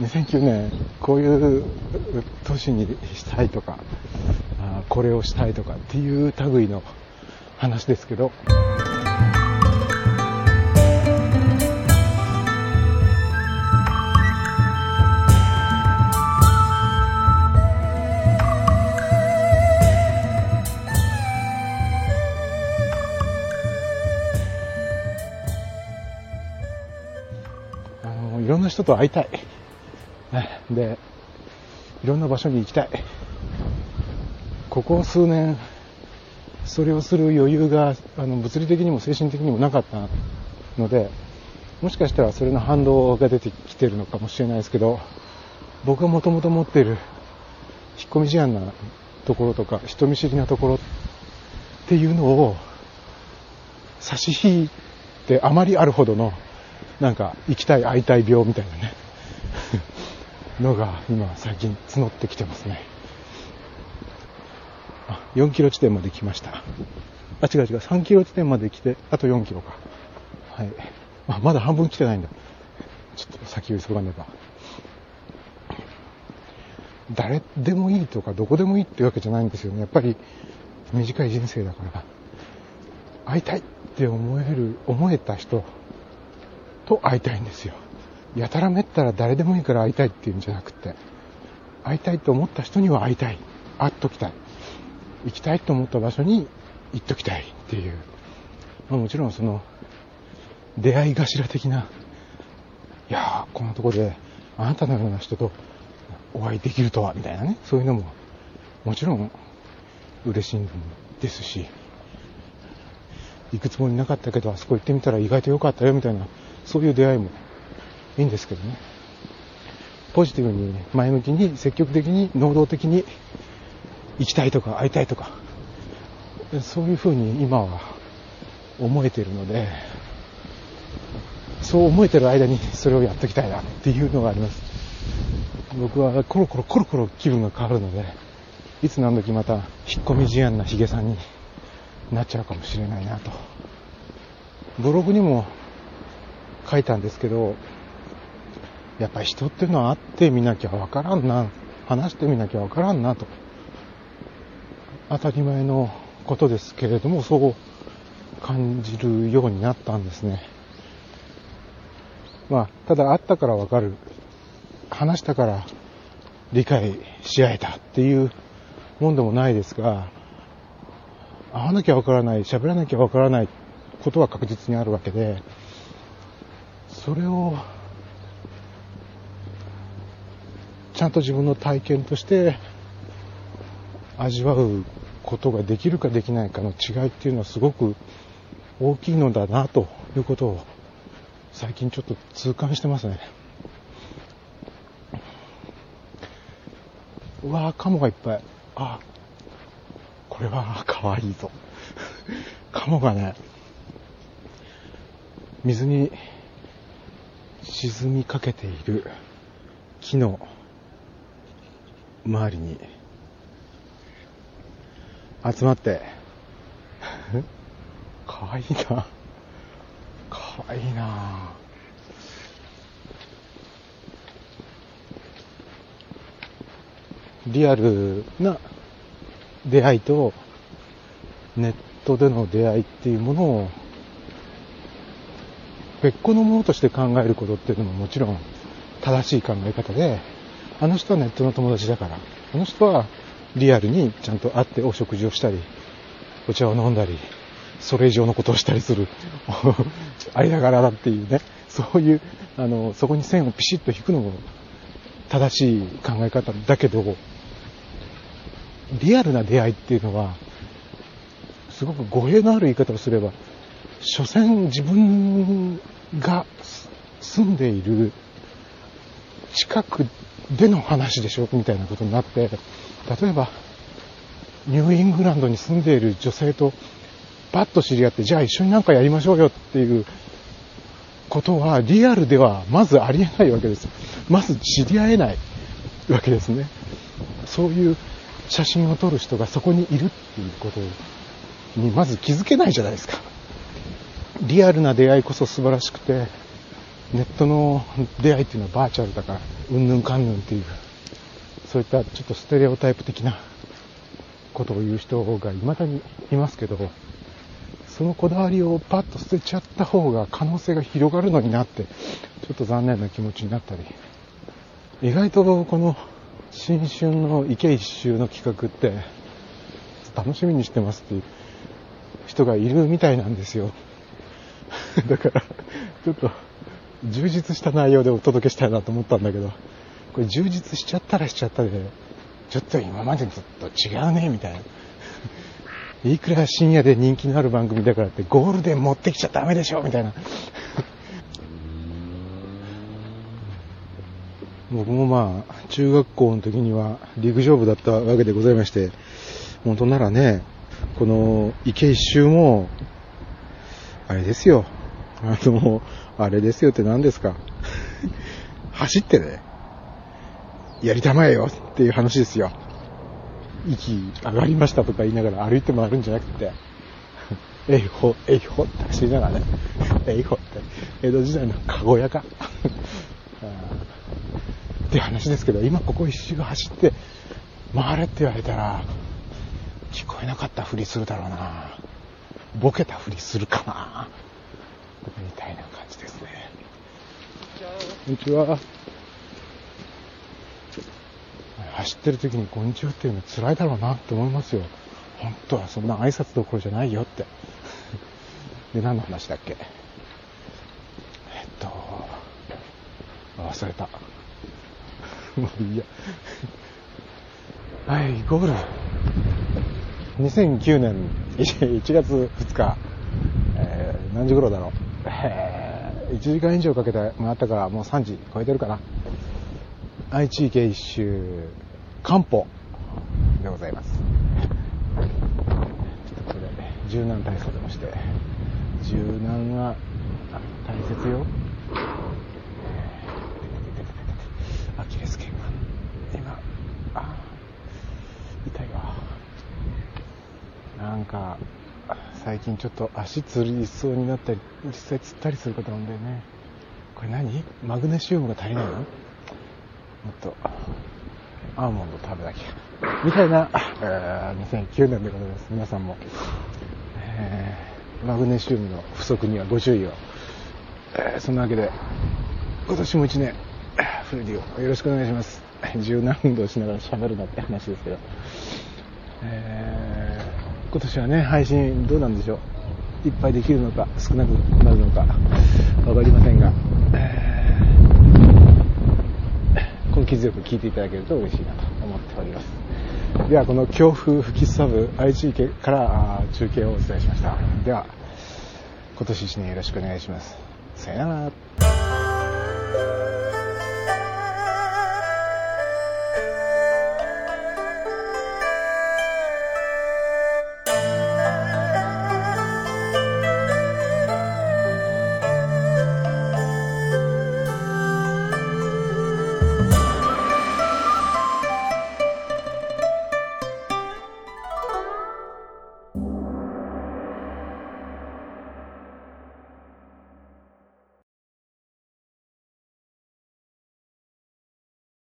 2009年こういう年にしたいとかあこれをしたいとかっていう類の話ですけど。あのいろんな人と会いたい。でいろんな場所に行きたい。ここ数年それをする余裕があの物理的にも精神的にもなかったのでもしかしたらそれの反動が出てきてるのかもしれないですけど僕がもともと持っている引っ込み思案なところとか人見知りなところっていうのを差し引いてあまりあるほどのなんか行きたい会いたい病みたいなね。のが今最近募ってきてますね。あ4キロ地点まで来ました。あ違う違う。3キロ地点まで来てあと4キロか。はい。あまだ半分来てないんだ。ちょっと先を急がねば。誰でもいいとかどこでもいいってわけじゃないんですよね。やっぱり短い人生だから。会いたいって思える思えた人と会いたいんですよ。やたらめったら誰でもいいから会いたいっていうんじゃなくて会いたいと思った人には会いたい。会っときたい。行きたいと思った場所に行っときたいっていう、まあ、もちろんその出会い頭的ないやーこんなとこであなたのような人とお会いできるとはみたいなね。そういうのももちろん嬉しいんですし。行くつもりなかったけどあそこ行ってみたら意外と良かったよみたいなそういう出会いもいいんですけどね。ポジティブに前向きに積極的に能動的に行きたいとか会いたいとかそういうふうに今は思えているのでそう思えてる間にそれをやっておきたいなっていうのがあります。僕はコロコロコロコロ気分が変わるのでいつ何時また引っ込み思案なヒゲさんになっちゃうかもしれないなと。ブログにも書いたんですけどやっぱり人っていうのは会ってみなきゃわからんな。話してみなきゃわからんなと。当たり前のことですけれどもそう感じるようになったんですね。まあただ会ったからわかる。話したから理解し合えたっていうもんでもないですが会わなきゃわからない喋らなきゃわからないことは確実にあるわけでそれをちゃんと自分の体験として味わうことができるかできないかの違いっていうのはすごく大きいのだなということを最近ちょっと痛感してますね。うわー、カモがいっぱい。あ、これは可愛いぞ。カモがね、水に沈みかけている木の周りに集まって、かわいいな。かわいいな。リアルな出会いとネットでの出会いっていうものを別個のものとして考えることっていうのももちろん正しい考え方で、あの人はネットの友達だから、あの人はリアルにちゃんと会ってお食事をしたり、お茶を飲んだり、それ以上のことをしたりする、間柄だっていうね、そういう、あの、そこに線をピシッと引くのも正しい考え方だけど、リアルな出会いっていうのは、すごく語弊のある言い方をすれば、所詮自分が住んでいる近くでの話でしょ？みたいなことになって、例えば、ニューイングランドに住んでいる女性とパッと知り合って、じゃあ一緒になんかやりましょうよっていうことは、リアルではまずありえないわけです。まず知り合えないわけですね。そういう写真を撮る人がそこにいるっていうことにまず気づけないじゃないですか。リアルな出会いこそ素晴らしくて、ネットの出会いっていうのはバーチャルだから、うんぬんかんぬんっていう、そういったちょっとステレオタイプ的なことを言う人が未だにいますけど、そのこだわりをパッと捨てちゃった方が可能性が広がるのになって、ちょっと残念な気持ちになったり、意外とこの新春の池一周の企画って楽しみにしてますっていう人がいるみたいなんですよ。だから、ちょっと充実した内容でお届けしたいなと思ったんだけど、これ充実しちゃったらしちゃったで、ちょっと今までと違うね、みたいな。いくら深夜で人気のある番組だからってゴールデン持ってきちゃダメでしょ、みたいな。僕もまあ、中学校の時には陸上部だったわけでございまして、本当ならね、この池一周も、あれですよ。あの、あれですよって何ですか？走ってね、やりたまえよっていう話ですよ。息上がりましたとか言いながら歩いて回るんじゃなくて、えいほ、えいほって走りながらね、えいほって、江戸時代のかごやか。って話ですけど、今ここ一周走って回れって言われたら、聞こえなかったふりするだろうな。ボケたふりするかな。みたいな感じですね。こんにちは。走ってる時にこんにちはっていうの辛いだろうなって思いますよ。本当はそんな挨拶どころじゃないよって。で、何の話だっけ？えっと、忘れた。もういいや。はい、ゴール。2009年1月2日、えー、何時頃だろう？えー、1時間以上かけて回ったからもう3時超えてるかな。愛知県一周、漢方でございます。ちょっとこれ、柔軟体操でもして、柔軟は大切よ。アキレス腱が、今、あ、痛いわ。なんか、最近ちょっと足つりそうになったり、実際つったりすることなんだよね。これ何？マグネシウムが足りないの？もっと、アーモンド食べなきゃ。みたいな、えー、2009年でございます。皆さんも、えー、マグネシウムの不足にはご注意を。えー、そんなわけで、今年も1年、フレディをよろしくお願いします。柔軟運動しながら喋るなって話ですけど。えー今年はね、配信どうなんでしょう？いっぱいできるのか、少なくなるのか、わかりませんが、えー、根気強く聞いていただけると嬉しいなと思っております。では、この強風吹きすさぶ愛知県から中継をお伝えしました。では、今年1年よろしくお願いします。さよなら。